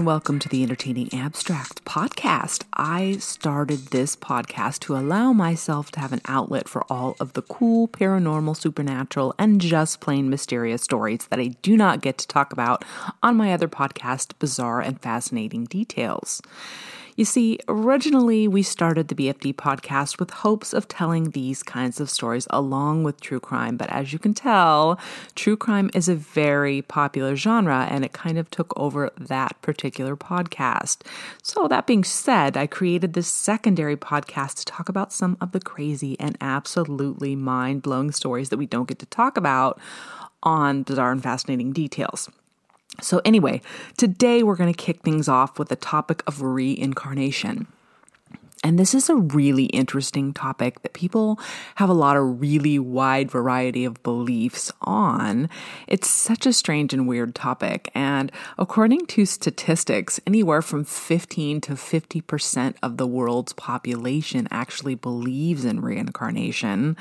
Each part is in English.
And welcome to the Entertaining Abstract podcast. I started this podcast to allow myself to have an outlet for all of the cool, paranormal, supernatural, and just plain mysterious stories that I do not get to talk about on my other podcast, Bizarre and Fascinating Details. You see, originally we started the BFD podcast with hopes of telling these kinds of stories along with true crime, but as you can tell, true crime is a very popular genre and it kind of took over that particular podcast. So, that being said, I created this secondary podcast to talk about some of the crazy and absolutely mind blowing stories that we don't get to talk about on Bizarre and Fascinating Details. So, anyway, today we're going to kick things off with the topic of reincarnation. And this is a really interesting topic that people have a lot of really wide variety of beliefs on. It's such a strange and weird topic. And according to statistics, anywhere from 15 to 50% of the world's population actually believes in reincarnation.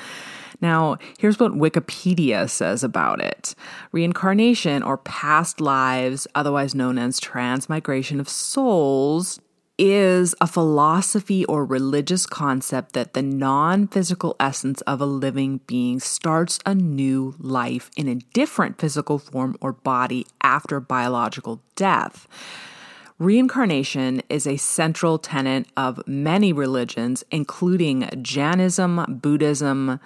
Now, here's what Wikipedia says about it reincarnation, or past lives, otherwise known as transmigration of souls, is a philosophy or religious concept that the non physical essence of a living being starts a new life in a different physical form or body after biological death. Reincarnation is a central tenet of many religions, including Jainism, Buddhism,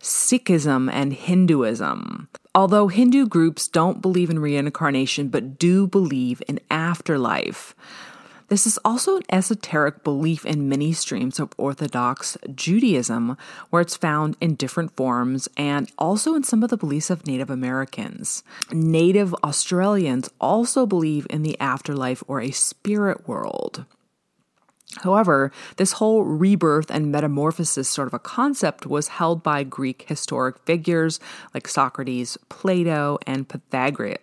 Sikhism, and Hinduism. Although Hindu groups don't believe in reincarnation but do believe in afterlife. This is also an esoteric belief in many streams of Orthodox Judaism, where it's found in different forms and also in some of the beliefs of Native Americans. Native Australians also believe in the afterlife or a spirit world. However, this whole rebirth and metamorphosis sort of a concept was held by Greek historic figures like Socrates, Plato, and Pythagoras.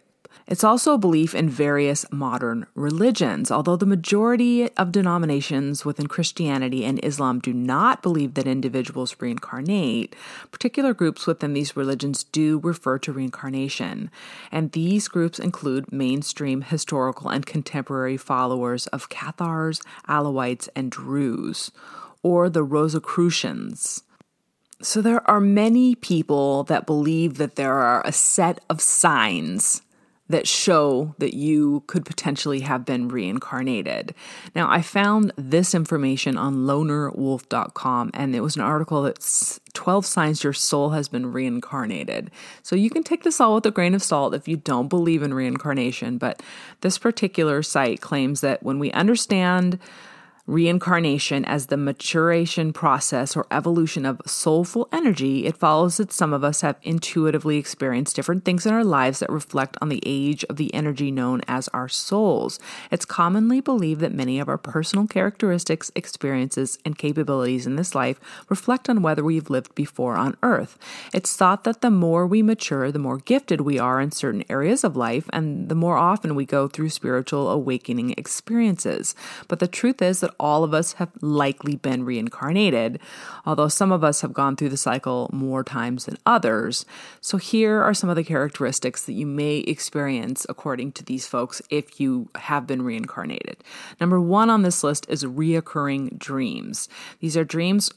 It's also a belief in various modern religions. Although the majority of denominations within Christianity and Islam do not believe that individuals reincarnate, particular groups within these religions do refer to reincarnation. And these groups include mainstream historical and contemporary followers of Cathars, Alawites, and Druze, or the Rosicrucians. So there are many people that believe that there are a set of signs that show that you could potentially have been reincarnated. Now, I found this information on lonerwolf.com, and it was an article that's 12 signs your soul has been reincarnated. So you can take this all with a grain of salt if you don't believe in reincarnation, but this particular site claims that when we understand reincarnation as the maturation process or evolution of soulful energy, it follows that some of us have intuitively experienced different things in our lives that reflect on the age of the energy known as our souls. It's commonly believed that many of our personal characteristics, experiences, and capabilities in this life reflect on whether we've lived before on earth. It's thought that the more we mature, the more gifted we are in certain areas of life, and the more often we go through spiritual awakening experiences. But the truth is that all of us have likely been reincarnated, although some of us have gone through the cycle more times than others. So, here are some of the characteristics that you may experience according to these folks if you have been reincarnated. Number one on this list is reoccurring dreams. These are dreams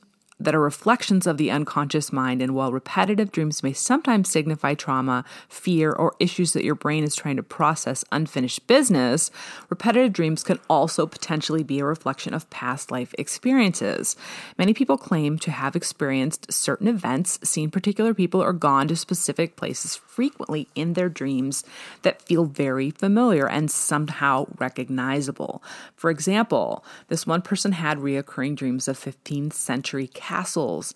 that are reflections of the unconscious mind, and while repetitive dreams may sometimes signify trauma, fear, or issues that your brain is trying to process unfinished business, repetitive dreams can also potentially be a reflection of past life experiences. Many people claim to have experienced certain events, seen particular people, or gone to specific places frequently in their dreams that feel very familiar and somehow recognizable. For example, this one person had reoccurring dreams of 15th century castles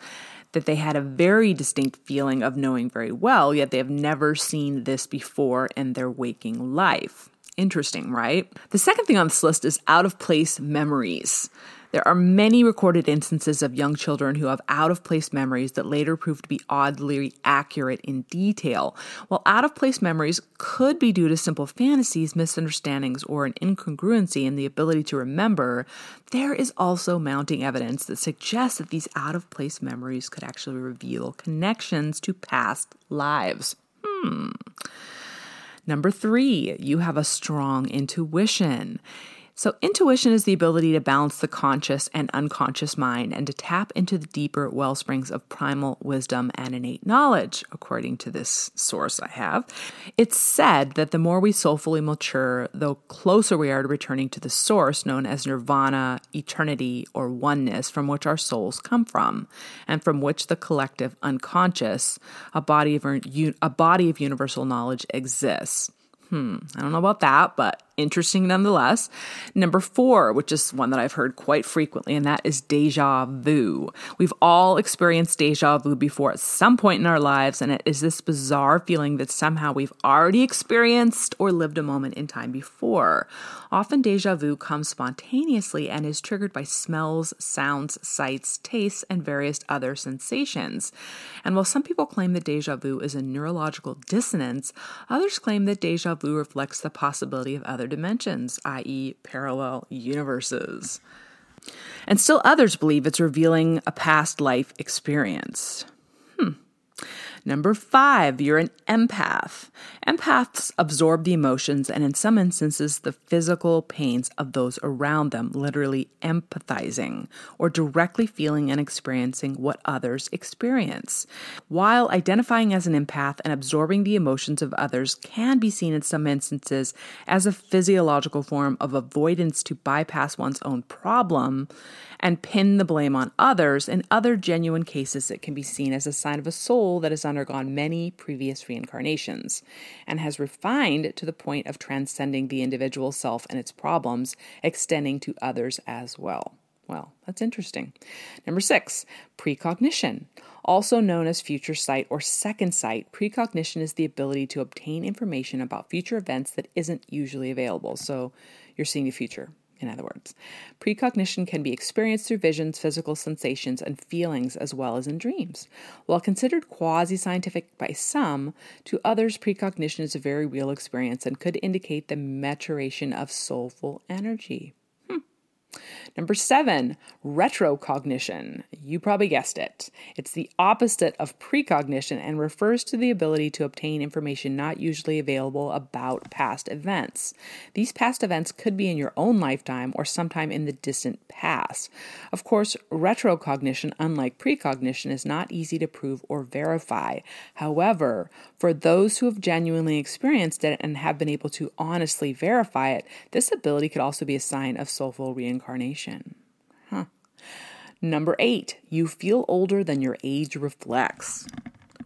that they had a very distinct feeling of knowing very well, yet they have never seen this before in their waking life. Interesting, right? The second thing on this list is out of place memories. There are many recorded instances of young children who have out of place memories that later prove to be oddly accurate in detail. While out of place memories could be due to simple fantasies, misunderstandings, or an incongruency in the ability to remember, there is also mounting evidence that suggests that these out of place memories could actually reveal connections to past lives. Hmm. Number three, you have a strong intuition. So, intuition is the ability to balance the conscious and unconscious mind and to tap into the deeper well springs of primal wisdom and innate knowledge, according to this source I have. It's said that the more we soulfully mature, the closer we are to returning to the source known as nirvana, eternity, or oneness from which our souls come from, and from which the collective unconscious, a body of, a body of universal knowledge, exists. Hmm, I don't know about that, but interesting nonetheless. Number four, which is one that I've heard quite frequently, and that is deja vu. We've all experienced deja vu before at some point in our lives, and it is this bizarre feeling that somehow we've already experienced or lived a moment in time before. Often, deja vu comes spontaneously and is triggered by smells, sounds, sights, tastes, and various other sensations. And while some people claim that deja vu is a neurological dissonance, others claim that deja vu reflects the possibility of other other dimensions, i.e., parallel universes. And still others believe it's revealing a past life experience. Hmm. Number five, you're an empath. Empaths absorb the emotions and, in some instances, the physical pains of those around them, literally empathizing or directly feeling and experiencing what others experience. While identifying as an empath and absorbing the emotions of others can be seen in some instances as a physiological form of avoidance to bypass one's own problem, and pin the blame on others. In other genuine cases, it can be seen as a sign of a soul that is has undergone many previous reincarnations and has refined to the point of transcending the individual self and its problems, extending to others as well. Well, that's interesting. Number six, precognition. Also known as future sight or second sight, precognition is the ability to obtain information about future events that isn't usually available. So you're seeing the future in other words. Precognition can be experienced through visions, physical sensations, and feelings, as well as in dreams. While considered quasi scientific by some, to others, precognition is a very real experience and could indicate the maturation of soulful energy. Number seven, retrocognition. You probably guessed it. It's the opposite of precognition and refers to the ability to obtain information not usually available about past events. These past events could be in your own lifetime or sometime in the distant past. Of course, retrocognition, unlike precognition, is not easy to prove or verify. However, for those who have genuinely experienced it and have been able to honestly verify it, this ability could also be a sign of soulful reincarnation. Huh. Number eight, you feel older than your age reflects.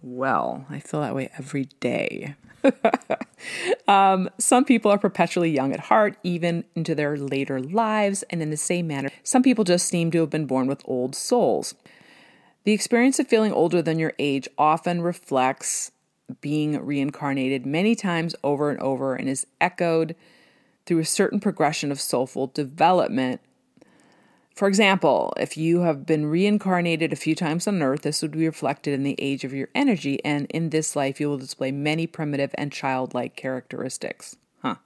Well, I feel that way every day. um, some people are perpetually young at heart, even into their later lives, and in the same manner, some people just seem to have been born with old souls. The experience of feeling older than your age often reflects being reincarnated many times over and over and is echoed through a certain progression of soulful development. For example, if you have been reincarnated a few times on earth, this would be reflected in the age of your energy, and in this life, you will display many primitive and childlike characteristics. Huh.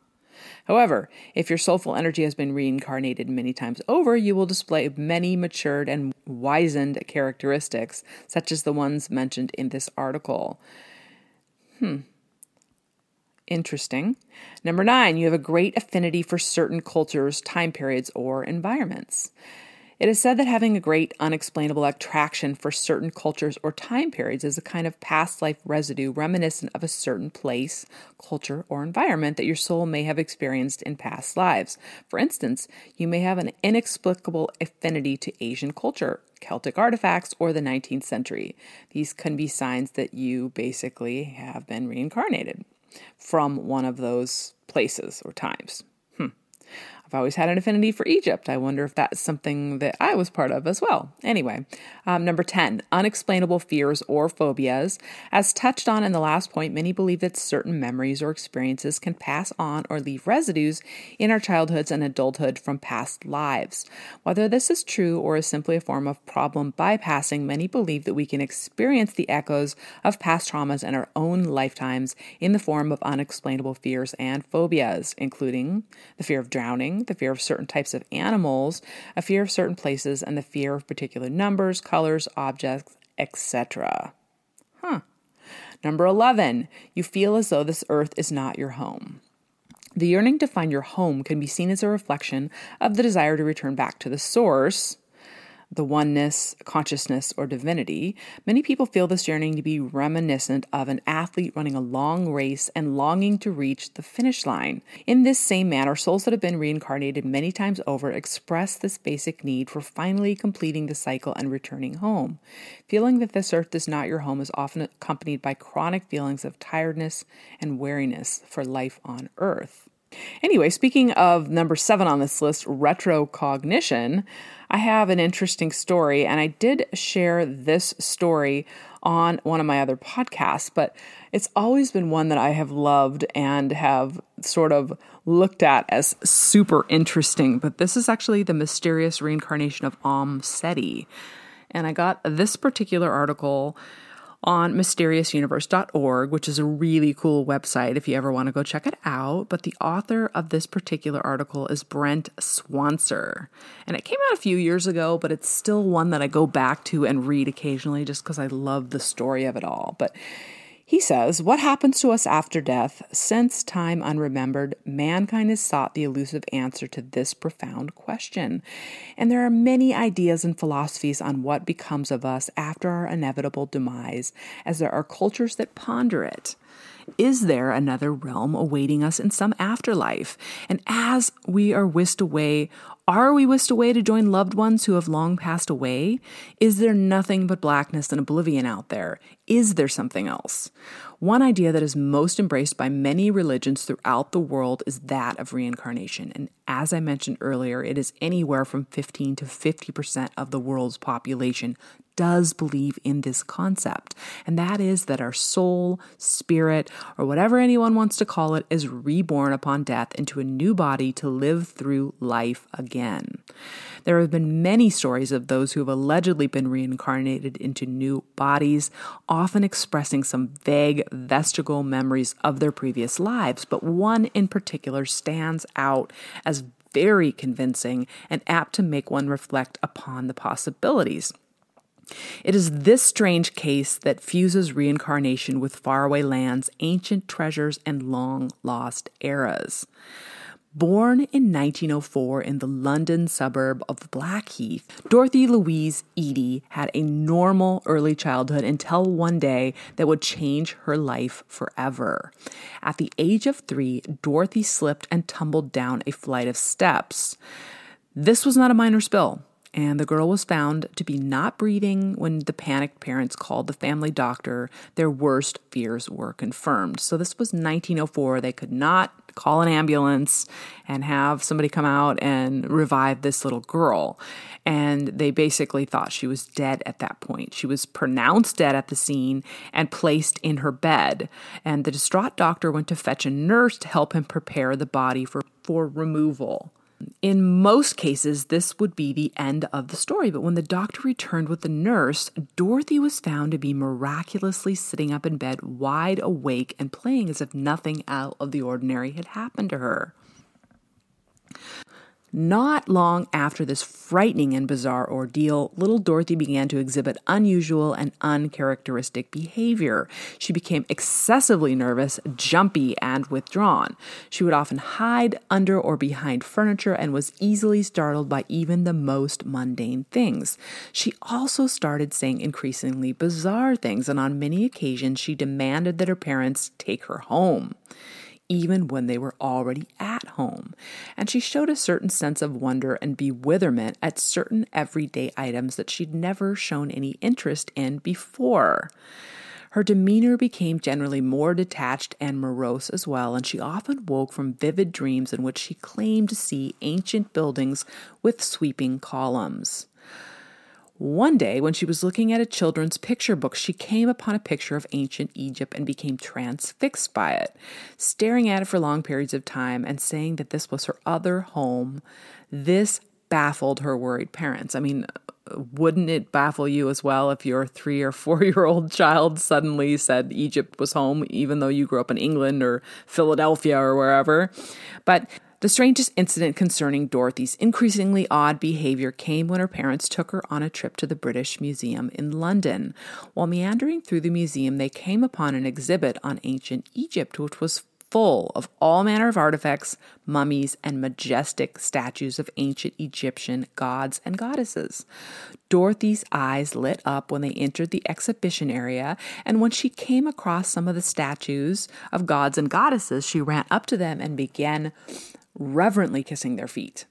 However, if your soulful energy has been reincarnated many times over, you will display many matured and wizened characteristics, such as the ones mentioned in this article. Hmm. Interesting. Number nine, you have a great affinity for certain cultures, time periods, or environments. It is said that having a great unexplainable attraction for certain cultures or time periods is a kind of past life residue reminiscent of a certain place, culture, or environment that your soul may have experienced in past lives. For instance, you may have an inexplicable affinity to Asian culture, Celtic artifacts, or the 19th century. These can be signs that you basically have been reincarnated from one of those places or times. I've always had an affinity for Egypt. I wonder if that's something that I was part of as well. Anyway, um, number 10, unexplainable fears or phobias. As touched on in the last point, many believe that certain memories or experiences can pass on or leave residues in our childhoods and adulthood from past lives. Whether this is true or is simply a form of problem bypassing, many believe that we can experience the echoes of past traumas in our own lifetimes in the form of unexplainable fears and phobias, including the fear of drowning the fear of certain types of animals, a fear of certain places, and the fear of particular numbers, colors, objects, etc. Huh. Number 11, you feel as though this earth is not your home. The yearning to find your home can be seen as a reflection of the desire to return back to the source, the oneness, consciousness, or divinity, many people feel this yearning to be reminiscent of an athlete running a long race and longing to reach the finish line. In this same manner, souls that have been reincarnated many times over express this basic need for finally completing the cycle and returning home. Feeling that this earth is not your home is often accompanied by chronic feelings of tiredness and weariness for life on earth. Anyway, speaking of number seven on this list, retrocognition, I have an interesting story, and I did share this story on one of my other podcasts, but it's always been one that I have loved and have sort of looked at as super interesting. But this is actually the mysterious reincarnation of Om Seti. And I got this particular article on mysteriousuniverse.org, which is a really cool website if you ever want to go check it out. But the author of this particular article is Brent Swancer. And it came out a few years ago, but it's still one that I go back to and read occasionally just because I love the story of it all. But he says, What happens to us after death? Since time unremembered, mankind has sought the elusive answer to this profound question. And there are many ideas and philosophies on what becomes of us after our inevitable demise, as there are cultures that ponder it. Is there another realm awaiting us in some afterlife? And as we are whisked away, are we whisked away to join loved ones who have long passed away? Is there nothing but blackness and oblivion out there? Is there something else? One idea that is most embraced by many religions throughout the world is that of reincarnation. And as I mentioned earlier, it is anywhere from 15 to 50% of the world's population does believe in this concept, and that is that our soul, spirit, or whatever anyone wants to call it, is reborn upon death into a new body to live through life again. There have been many stories of those who have allegedly been reincarnated into new bodies, often expressing some vague vestigial memories of their previous lives, but one in particular stands out as very convincing and apt to make one reflect upon the possibilities. It is this strange case that fuses reincarnation with faraway lands, ancient treasures, and long lost eras. Born in 1904 in the London suburb of Blackheath, Dorothy Louise Eady had a normal early childhood until one day that would change her life forever. At the age of three, Dorothy slipped and tumbled down a flight of steps. This was not a minor spill and the girl was found to be not breathing when the panicked parents called the family doctor. Their worst fears were confirmed. So, this was 1904. They could not call an ambulance and have somebody come out and revive this little girl. And they basically thought she was dead at that point. She was pronounced dead at the scene and placed in her bed. And the distraught doctor went to fetch a nurse to help him prepare the body for, for removal. In most cases, this would be the end of the story, but when the doctor returned with the nurse, Dorothy was found to be miraculously sitting up in bed, wide awake, and playing as if nothing out of the ordinary had happened to her. Not long after this frightening and bizarre ordeal, little Dorothy began to exhibit unusual and uncharacteristic behavior. She became excessively nervous, jumpy, and withdrawn. She would often hide under or behind furniture and was easily startled by even the most mundane things. She also started saying increasingly bizarre things, and on many occasions she demanded that her parents take her home even when they were already at home. And she showed a certain sense of wonder and bewilderment at certain everyday items that she'd never shown any interest in before. Her demeanor became generally more detached and morose as well, and she often woke from vivid dreams in which she claimed to see ancient buildings with sweeping columns. One day, when she was looking at a children's picture book, she came upon a picture of ancient Egypt and became transfixed by it, staring at it for long periods of time and saying that this was her other home. This baffled her worried parents. I mean, wouldn't it baffle you as well if your three or four year old child suddenly said Egypt was home, even though you grew up in England or Philadelphia or wherever? But The strangest incident concerning Dorothy's increasingly odd behavior came when her parents took her on a trip to the British Museum in London. While meandering through the museum, they came upon an exhibit on ancient Egypt, which was full of all manner of artifacts, mummies, and majestic statues of ancient Egyptian gods and goddesses. Dorothy's eyes lit up when they entered the exhibition area, and when she came across some of the statues of gods and goddesses, she ran up to them and began reverently kissing their feet.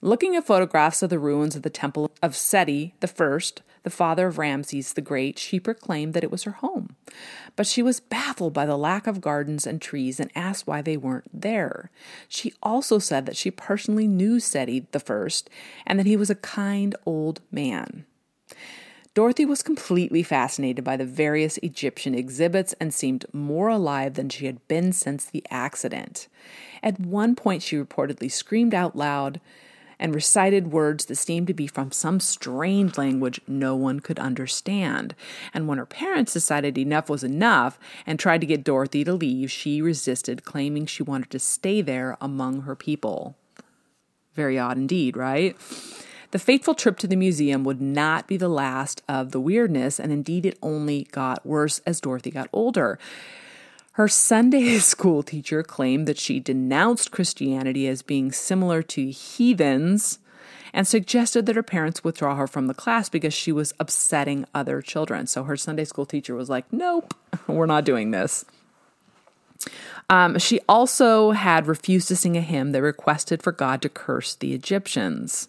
Looking at photographs of the ruins of the temple of Seti first, the father of Ramses the Great, she proclaimed that it was her home. But she was baffled by the lack of gardens and trees and asked why they weren't there. She also said that she personally knew Seti the first and that he was a kind old man. Dorothy was completely fascinated by the various Egyptian exhibits and seemed more alive than she had been since the accident. At one point, she reportedly screamed out loud, and recited words that seemed to be from some strange language no one could understand. And when her parents decided enough was enough and tried to get Dorothy to leave, she resisted, claiming she wanted to stay there among her people. Very odd indeed, right? The fateful trip to the museum would not be the last of the weirdness, and indeed it only got worse as Dorothy got older. Her Sunday school teacher claimed that she denounced Christianity as being similar to heathens and suggested that her parents withdraw her from the class because she was upsetting other children. So her Sunday school teacher was like, Nope, we're not doing this. Um, she also had refused to sing a hymn that requested for God to curse the Egyptians.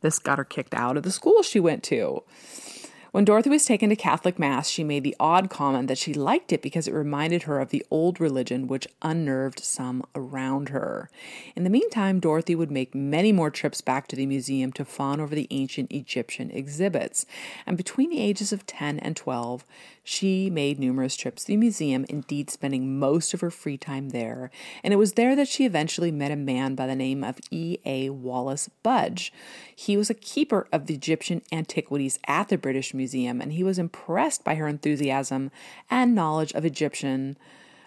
This got her kicked out of the school she went to. When Dorothy was taken to Catholic Mass, she made the odd comment that she liked it because it reminded her of the old religion, which unnerved some around her. In the meantime, Dorothy would make many more trips back to the museum to fawn over the ancient Egyptian exhibits. And between the ages of 10 and 12, she made numerous trips to the museum, indeed spending most of her free time there. And it was there that she eventually met a man by the name of E.A. Wallace Budge. He was a keeper of the Egyptian antiquities at the British Museum, and he was impressed by her enthusiasm and knowledge of Egyptian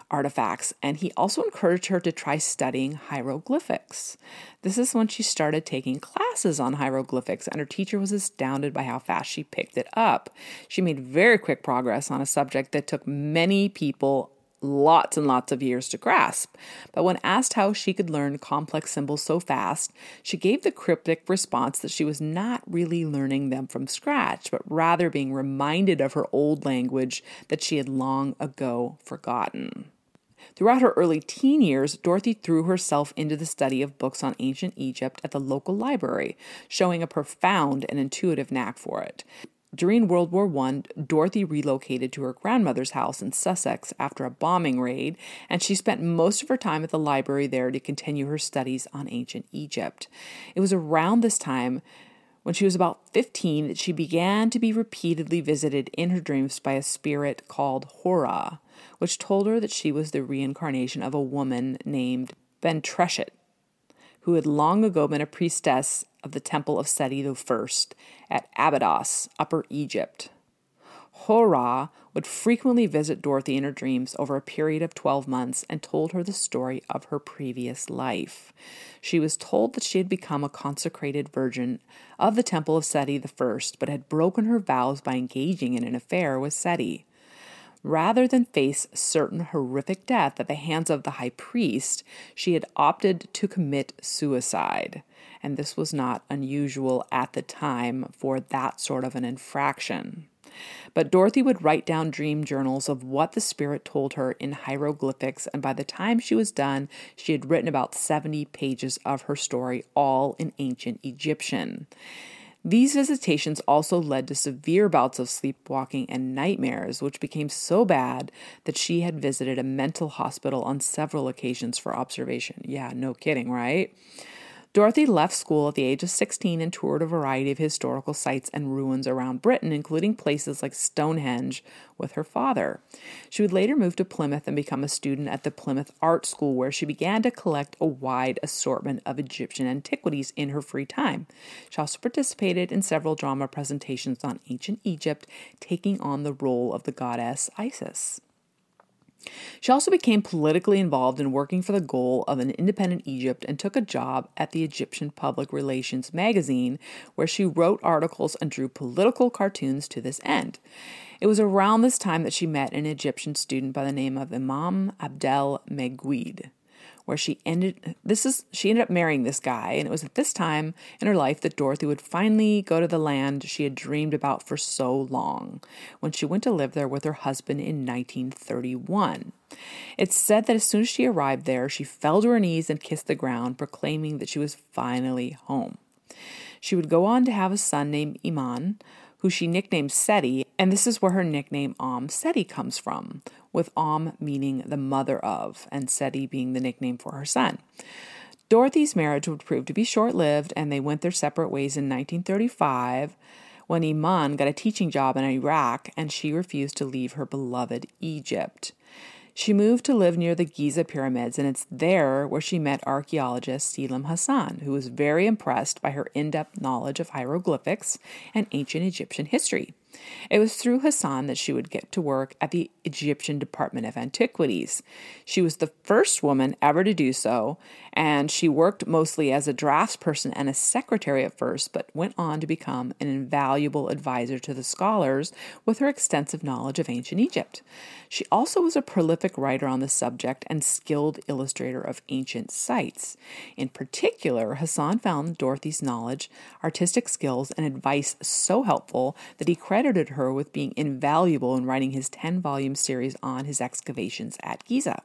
artifacts, and he also encouraged her to try studying hieroglyphics. This is when she started taking classes on hieroglyphics, and her teacher was astounded by how fast she picked it up. She made very quick progress on a subject that took many people lots and lots of years to grasp. But when asked how she could learn complex symbols so fast, she gave the cryptic response that she was not really learning them from scratch, but rather being reminded of her old language that she had long ago forgotten. Throughout her early teen years, Dorothy threw herself into the study of books on ancient Egypt at the local library, showing a profound and intuitive knack for it. During World War I, Dorothy relocated to her grandmother's house in Sussex after a bombing raid, and she spent most of her time at the library there to continue her studies on ancient Egypt. It was around this time when she was about 15 that she began to be repeatedly visited in her dreams by a spirit called Hora which told her that she was the reincarnation of a woman named Bentreshet, who had long ago been a priestess of the temple of Seti I at Abydos, Upper Egypt. Hora would frequently visit Dorothy in her dreams over a period of 12 months and told her the story of her previous life. She was told that she had become a consecrated virgin of the temple of Seti I, but had broken her vows by engaging in an affair with Seti. Rather than face certain horrific death at the hands of the high priest, she had opted to commit suicide. And this was not unusual at the time for that sort of an infraction. But Dorothy would write down dream journals of what the spirit told her in hieroglyphics, and by the time she was done, she had written about 70 pages of her story, all in ancient Egyptian. These visitations also led to severe bouts of sleepwalking and nightmares, which became so bad that she had visited a mental hospital on several occasions for observation. Yeah, no kidding, right? Dorothy left school at the age of 16 and toured a variety of historical sites and ruins around Britain, including places like Stonehenge, with her father. She would later move to Plymouth and become a student at the Plymouth Art School, where she began to collect a wide assortment of Egyptian antiquities in her free time. She also participated in several drama presentations on ancient Egypt, taking on the role of the goddess Isis. She also became politically involved in working for the goal of an independent Egypt and took a job at the Egyptian Public Relations magazine, where she wrote articles and drew political cartoons to this end. It was around this time that she met an Egyptian student by the name of Imam Abdel Meguid where she ended this is she ended up marrying this guy and it was at this time in her life that Dorothy would finally go to the land she had dreamed about for so long when she went to live there with her husband in 1931. It's said that as soon as she arrived there, she fell to her knees and kissed the ground, proclaiming that she was finally home. She would go on to have a son named Iman, who she nicknamed Seti, and this is where her nickname Om Seti comes from, with Om meaning the mother of, and Seti being the nickname for her son. Dorothy's marriage would prove to be short lived, and they went their separate ways in 1935 when Iman got a teaching job in Iraq and she refused to leave her beloved Egypt. She moved to live near the Giza pyramids, and it's there where she met archaeologist Selim Hassan, who was very impressed by her in depth knowledge of hieroglyphics and ancient Egyptian history. It was through Hassan that she would get to work at the Egyptian Department of Antiquities. She was the first woman ever to do so, and she worked mostly as a draftsperson and a secretary at first, but went on to become an invaluable advisor to the scholars with her extensive knowledge of ancient Egypt. She also was a prolific writer on the subject and skilled illustrator of ancient sites. In particular, Hassan found Dorothy's knowledge, artistic skills, and advice so helpful that he credited her with being invaluable in writing his 10 volume series on his excavations at Giza.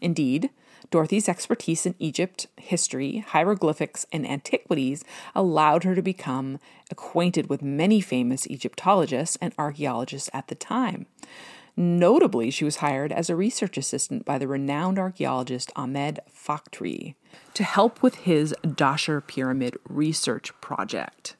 Indeed, Dorothy's expertise in Egypt, history, hieroglyphics, and antiquities allowed her to become acquainted with many famous Egyptologists and archaeologists at the time. Notably, she was hired as a research assistant by the renowned archaeologist Ahmed Fakhri to help with his Dahshur Pyramid research project.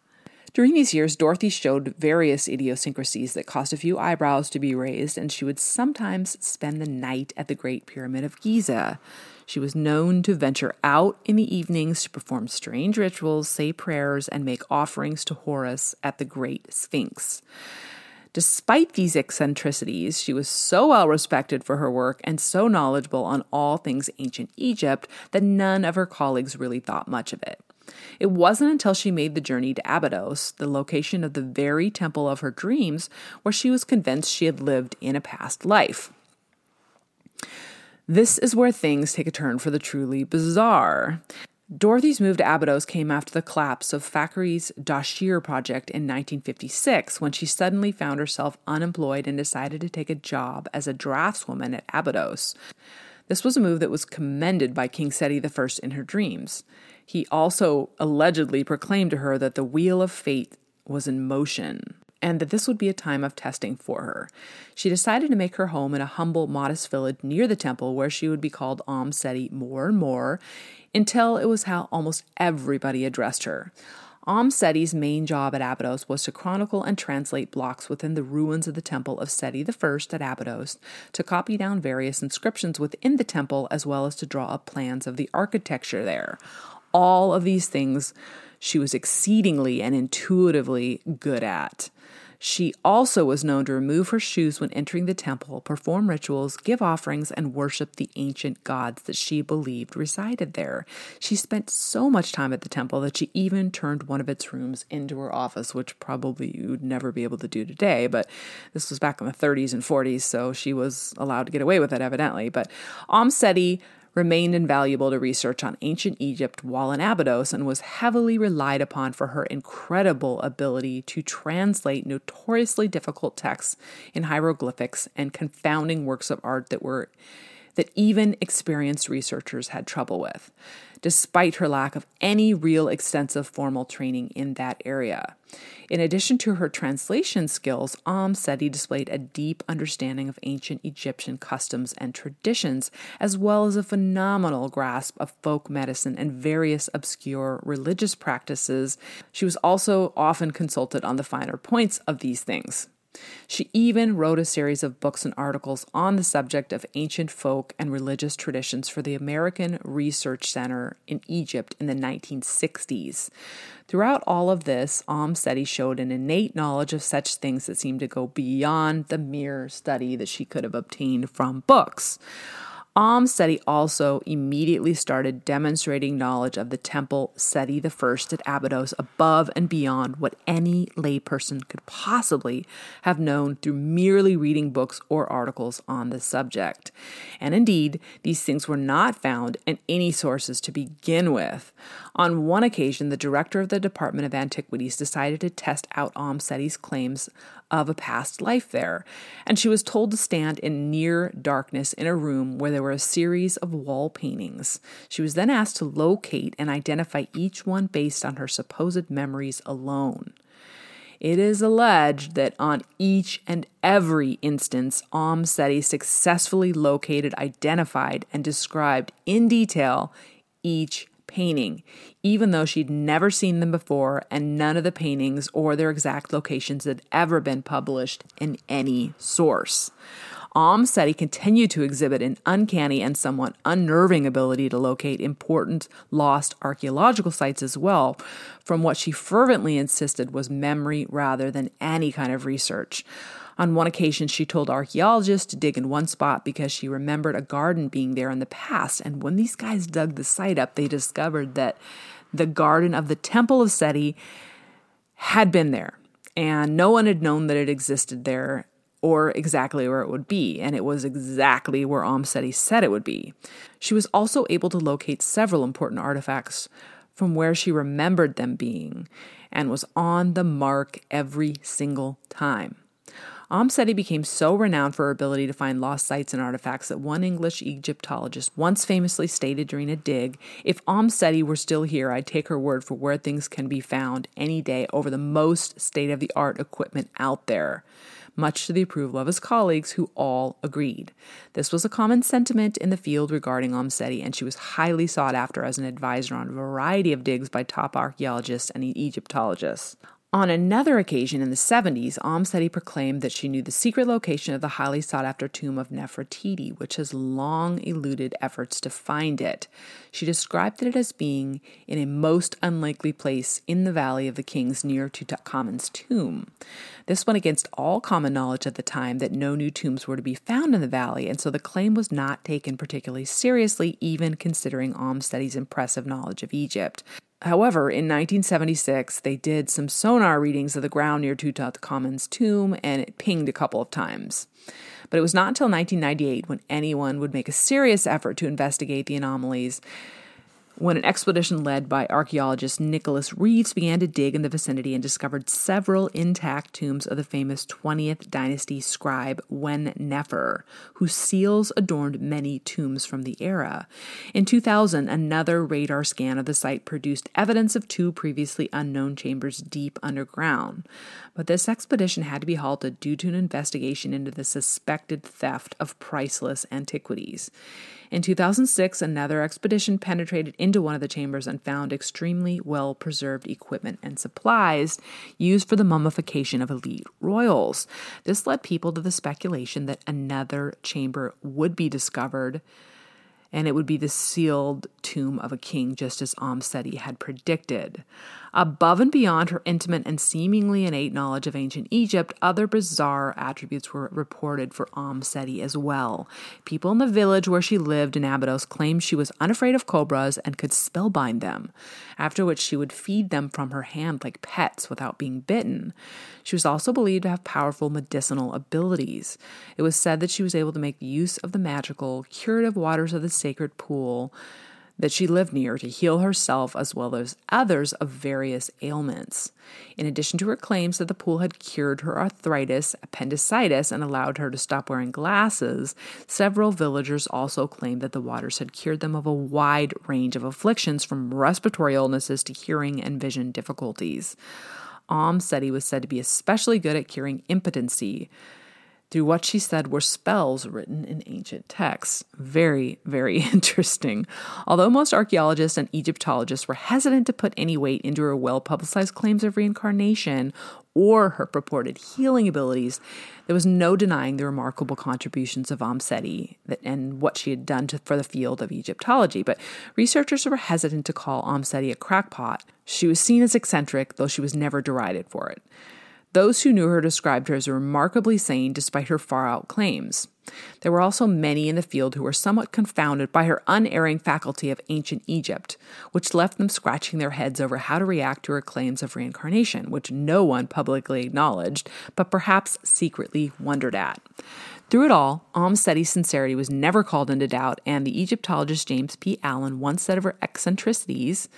During these years, Dorothy showed various idiosyncrasies that caused a few eyebrows to be raised, and she would sometimes spend the night at the Great Pyramid of Giza. She was known to venture out in the evenings to perform strange rituals, say prayers, and make offerings to Horus at the Great Sphinx. Despite these eccentricities, she was so well respected for her work and so knowledgeable on all things ancient Egypt that none of her colleagues really thought much of it. It wasn't until she made the journey to Abydos, the location of the very temple of her dreams, where she was convinced she had lived in a past life. This is where things take a turn for the truly bizarre. Dorothy's move to Abydos came after the collapse of Fakhri's Dahshur project in 1956 when she suddenly found herself unemployed and decided to take a job as a draftswoman at Abydos. This was a move that was commended by King Seti I in her dreams. He also allegedly proclaimed to her that the wheel of fate was in motion and that this would be a time of testing for her. She decided to make her home in a humble, modest village near the temple where she would be called Om Seti more and more until it was how almost everybody addressed her. Om Seti's main job at Abydos was to chronicle and translate blocks within the ruins of the temple of Seti I at Abydos, to copy down various inscriptions within the temple, as well as to draw up plans of the architecture there all of these things she was exceedingly and intuitively good at. She also was known to remove her shoes when entering the temple, perform rituals, give offerings, and worship the ancient gods that she believed resided there. She spent so much time at the temple that she even turned one of its rooms into her office, which probably you would never be able to do today, but this was back in the 30s and 40s, so she was allowed to get away with it, evidently. But Om Seti remained invaluable to research on ancient Egypt while in Abydos and was heavily relied upon for her incredible ability to translate notoriously difficult texts in hieroglyphics and confounding works of art that were that even experienced researchers had trouble with despite her lack of any real extensive formal training in that area. In addition to her translation skills, Om Seti displayed a deep understanding of ancient Egyptian customs and traditions, as well as a phenomenal grasp of folk medicine and various obscure religious practices. She was also often consulted on the finer points of these things. She even wrote a series of books and articles on the subject of ancient folk and religious traditions for the American Research Center in Egypt in the 1960s. Throughout all of this, Om Seti showed an innate knowledge of such things that seemed to go beyond the mere study that she could have obtained from books. Om Seti also immediately started demonstrating knowledge of the temple Seti I at Abydos above and beyond what any layperson could possibly have known through merely reading books or articles on the subject. And indeed, these things were not found in any sources to begin with. On one occasion, the director of the Department of Antiquities decided to test out Om Seti's claims of a past life there, and she was told to stand in near darkness in a room where there were a series of wall paintings. She was then asked to locate and identify each one based on her supposed memories alone. It is alleged that on each and every instance, Om Seti successfully located, identified, and described in detail each painting, even though she'd never seen them before and none of the paintings or their exact locations had ever been published in any source. Om he continued to exhibit an uncanny and somewhat unnerving ability to locate important lost archaeological sites as well, from what she fervently insisted was memory rather than any kind of research. On one occasion, she told archaeologists to dig in one spot because she remembered a garden being there in the past. And when these guys dug the site up, they discovered that the garden of the Temple of Seti had been there. And no one had known that it existed there or exactly where it would be, and it was exactly where Om Seti said it would be. She was also able to locate several important artifacts from where she remembered them being and was on the mark every single time. Om Seti became so renowned for her ability to find lost sites and artifacts that one English Egyptologist once famously stated during a dig If Om Seti were still here, I'd take her word for where things can be found any day over the most state of the art equipment out there much to the approval of his colleagues, who all agreed. This was a common sentiment in the field regarding Om Seti, and she was highly sought after as an advisor on a variety of digs by top archaeologists and Egyptologists. On another occasion in the 70s, Om proclaimed that she knew the secret location of the highly sought after tomb of Nefertiti, which has long eluded efforts to find it. She described it as being in a most unlikely place in the Valley of the Kings near Tutankhamun's tomb. This went against all common knowledge at the time that no new tombs were to be found in the valley, and so the claim was not taken particularly seriously, even considering Om impressive knowledge of Egypt. However, in 1976, they did some sonar readings of the ground near Tutankhamun's tomb and it pinged a couple of times. But it was not until 1998 when anyone would make a serious effort to investigate the anomalies when an expedition led by archaeologist Nicholas Reeves began to dig in the vicinity and discovered several intact tombs of the famous 20th dynasty scribe Wen Nefer, whose seals adorned many tombs from the era. In 2000, another radar scan of the site produced evidence of two previously unknown chambers deep underground. But this expedition had to be halted due to an investigation into the suspected theft of priceless antiquities. In 2006, another expedition penetrated into one of the chambers and found extremely well preserved equipment and supplies used for the mummification of elite royals. This led people to the speculation that another chamber would be discovered and it would be the sealed tomb of a king, just as Om Seti had predicted. Above and beyond her intimate and seemingly innate knowledge of ancient Egypt, other bizarre attributes were reported for Om Seti as well. People in the village where she lived in Abydos claimed she was unafraid of cobras and could spellbind them, after which she would feed them from her hand like pets without being bitten. She was also believed to have powerful medicinal abilities. It was said that she was able to make use of the magical, curative waters of the sacred pool that she lived near to heal herself as well as others of various ailments. In addition to her claims that the pool had cured her arthritis, appendicitis, and allowed her to stop wearing glasses, several villagers also claimed that the waters had cured them of a wide range of afflictions from respiratory illnesses to hearing and vision difficulties. Om Seti was said to be especially good at curing impotency, through what she said were spells written in ancient texts. Very, very interesting. Although most archaeologists and Egyptologists were hesitant to put any weight into her well publicized claims of reincarnation or her purported healing abilities, there was no denying the remarkable contributions of Om Seti and what she had done to, for the field of Egyptology. But researchers were hesitant to call Om Seti a crackpot. She was seen as eccentric, though she was never derided for it. Those who knew her described her as remarkably sane despite her far out claims. There were also many in the field who were somewhat confounded by her unerring faculty of ancient Egypt, which left them scratching their heads over how to react to her claims of reincarnation, which no one publicly acknowledged, but perhaps secretly wondered at. Through it all, Om Seti's sincerity was never called into doubt, and the Egyptologist James P. Allen once said of her eccentricities,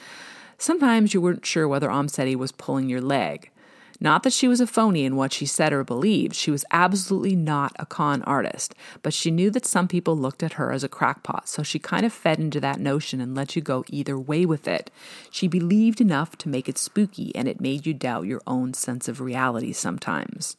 Sometimes you weren't sure whether Om Seti was pulling your leg. Not that she was a phony in what she said or believed, she was absolutely not a con artist, but she knew that some people looked at her as a crackpot, so she kind of fed into that notion and let you go either way with it. She believed enough to make it spooky, and it made you doubt your own sense of reality sometimes.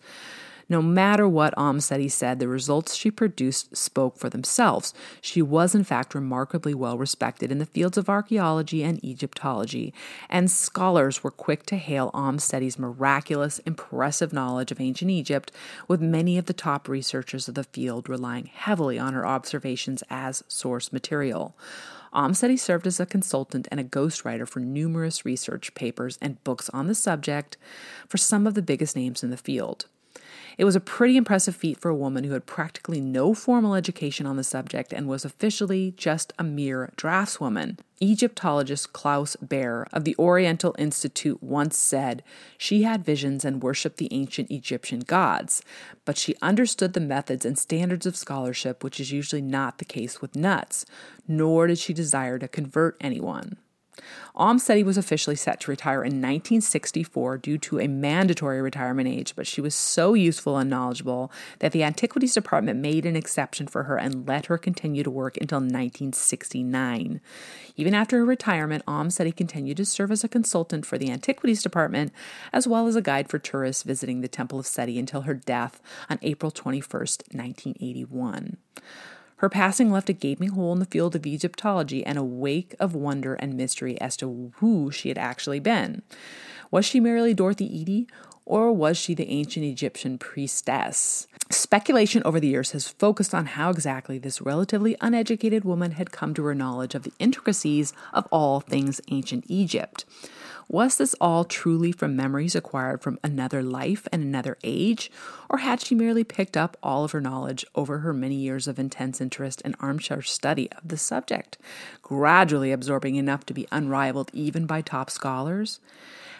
No matter what Om Seti said, the results she produced spoke for themselves. She was, in fact, remarkably well respected in the fields of archaeology and Egyptology, and scholars were quick to hail Om Seti's miraculous, impressive knowledge of ancient Egypt, with many of the top researchers of the field relying heavily on her observations as source material. Om served as a consultant and a ghostwriter for numerous research papers and books on the subject for some of the biggest names in the field. It was a pretty impressive feat for a woman who had practically no formal education on the subject and was officially just a mere draftswoman. Egyptologist Klaus Baer of the Oriental Institute once said she had visions and worshiped the ancient Egyptian gods, but she understood the methods and standards of scholarship, which is usually not the case with nuts, nor did she desire to convert anyone. Seti was officially set to retire in 1964 due to a mandatory retirement age, but she was so useful and knowledgeable that the Antiquities Department made an exception for her and let her continue to work until 1969. Even after her retirement, Seti continued to serve as a consultant for the Antiquities Department as well as a guide for tourists visiting the Temple of Seti until her death on April 21, 1981. Her passing left a gaping hole in the field of Egyptology and a wake of wonder and mystery as to who she had actually been. Was she merely Dorothy Eady, or was she the ancient Egyptian priestess? Speculation over the years has focused on how exactly this relatively uneducated woman had come to her knowledge of the intricacies of all things ancient Egypt. Was this all truly from memories acquired from another life and another age, or had she merely picked up all of her knowledge over her many years of intense interest and armchair study of the subject, gradually absorbing enough to be unrivaled even by top scholars?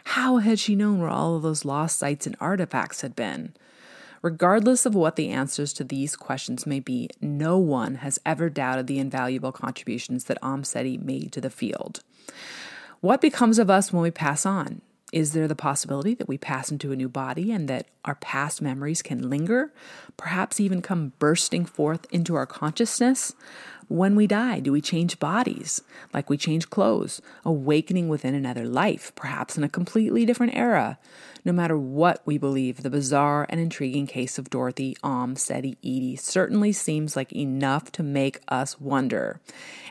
How had she known where all of those lost sites and artifacts had been? Regardless of what the answers to these questions may be, no one has ever doubted the invaluable contributions that Om Seti made to the field. What becomes of us when we pass on? Is there the possibility that we pass into a new body and that our past memories can linger, perhaps even come bursting forth into our consciousness? When we die, do we change bodies like we change clothes, awakening within another life, perhaps in a completely different era? No matter what we believe, the bizarre and intriguing case of Dorothy Om Seti Eady certainly seems like enough to make us wonder,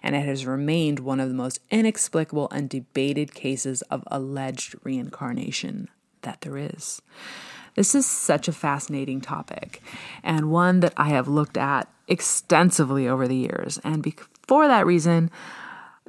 and it has remained one of the most inexplicable and debated cases of alleged reincarnation that there is. This is such a fascinating topic and one that I have looked at extensively over the years. And be- for that reason,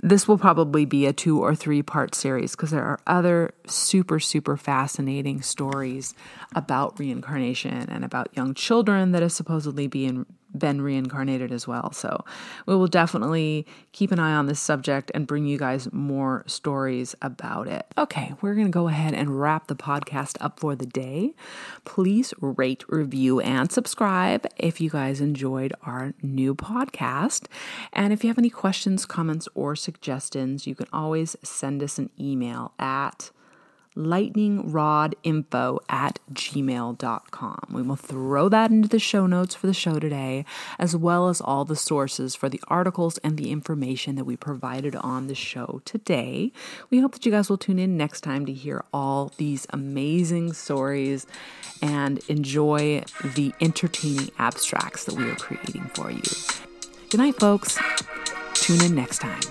this will probably be a two or three part series because there are other super, super fascinating stories about reincarnation and about young children that supposedly being been reincarnated as well. So we will definitely keep an eye on this subject and bring you guys more stories about it. Okay, we're going to go ahead and wrap the podcast up for the day. Please rate, review, and subscribe if you guys enjoyed our new podcast. And if you have any questions, comments, or suggestions, you can always send us an email at lightningrodinfo at gmail.com. We will throw that into the show notes for the show today, as well as all the sources for the articles and the information that we provided on the show today. We hope that you guys will tune in next time to hear all these amazing stories and enjoy the entertaining abstracts that we are creating for you. Good night, folks. Tune in next time.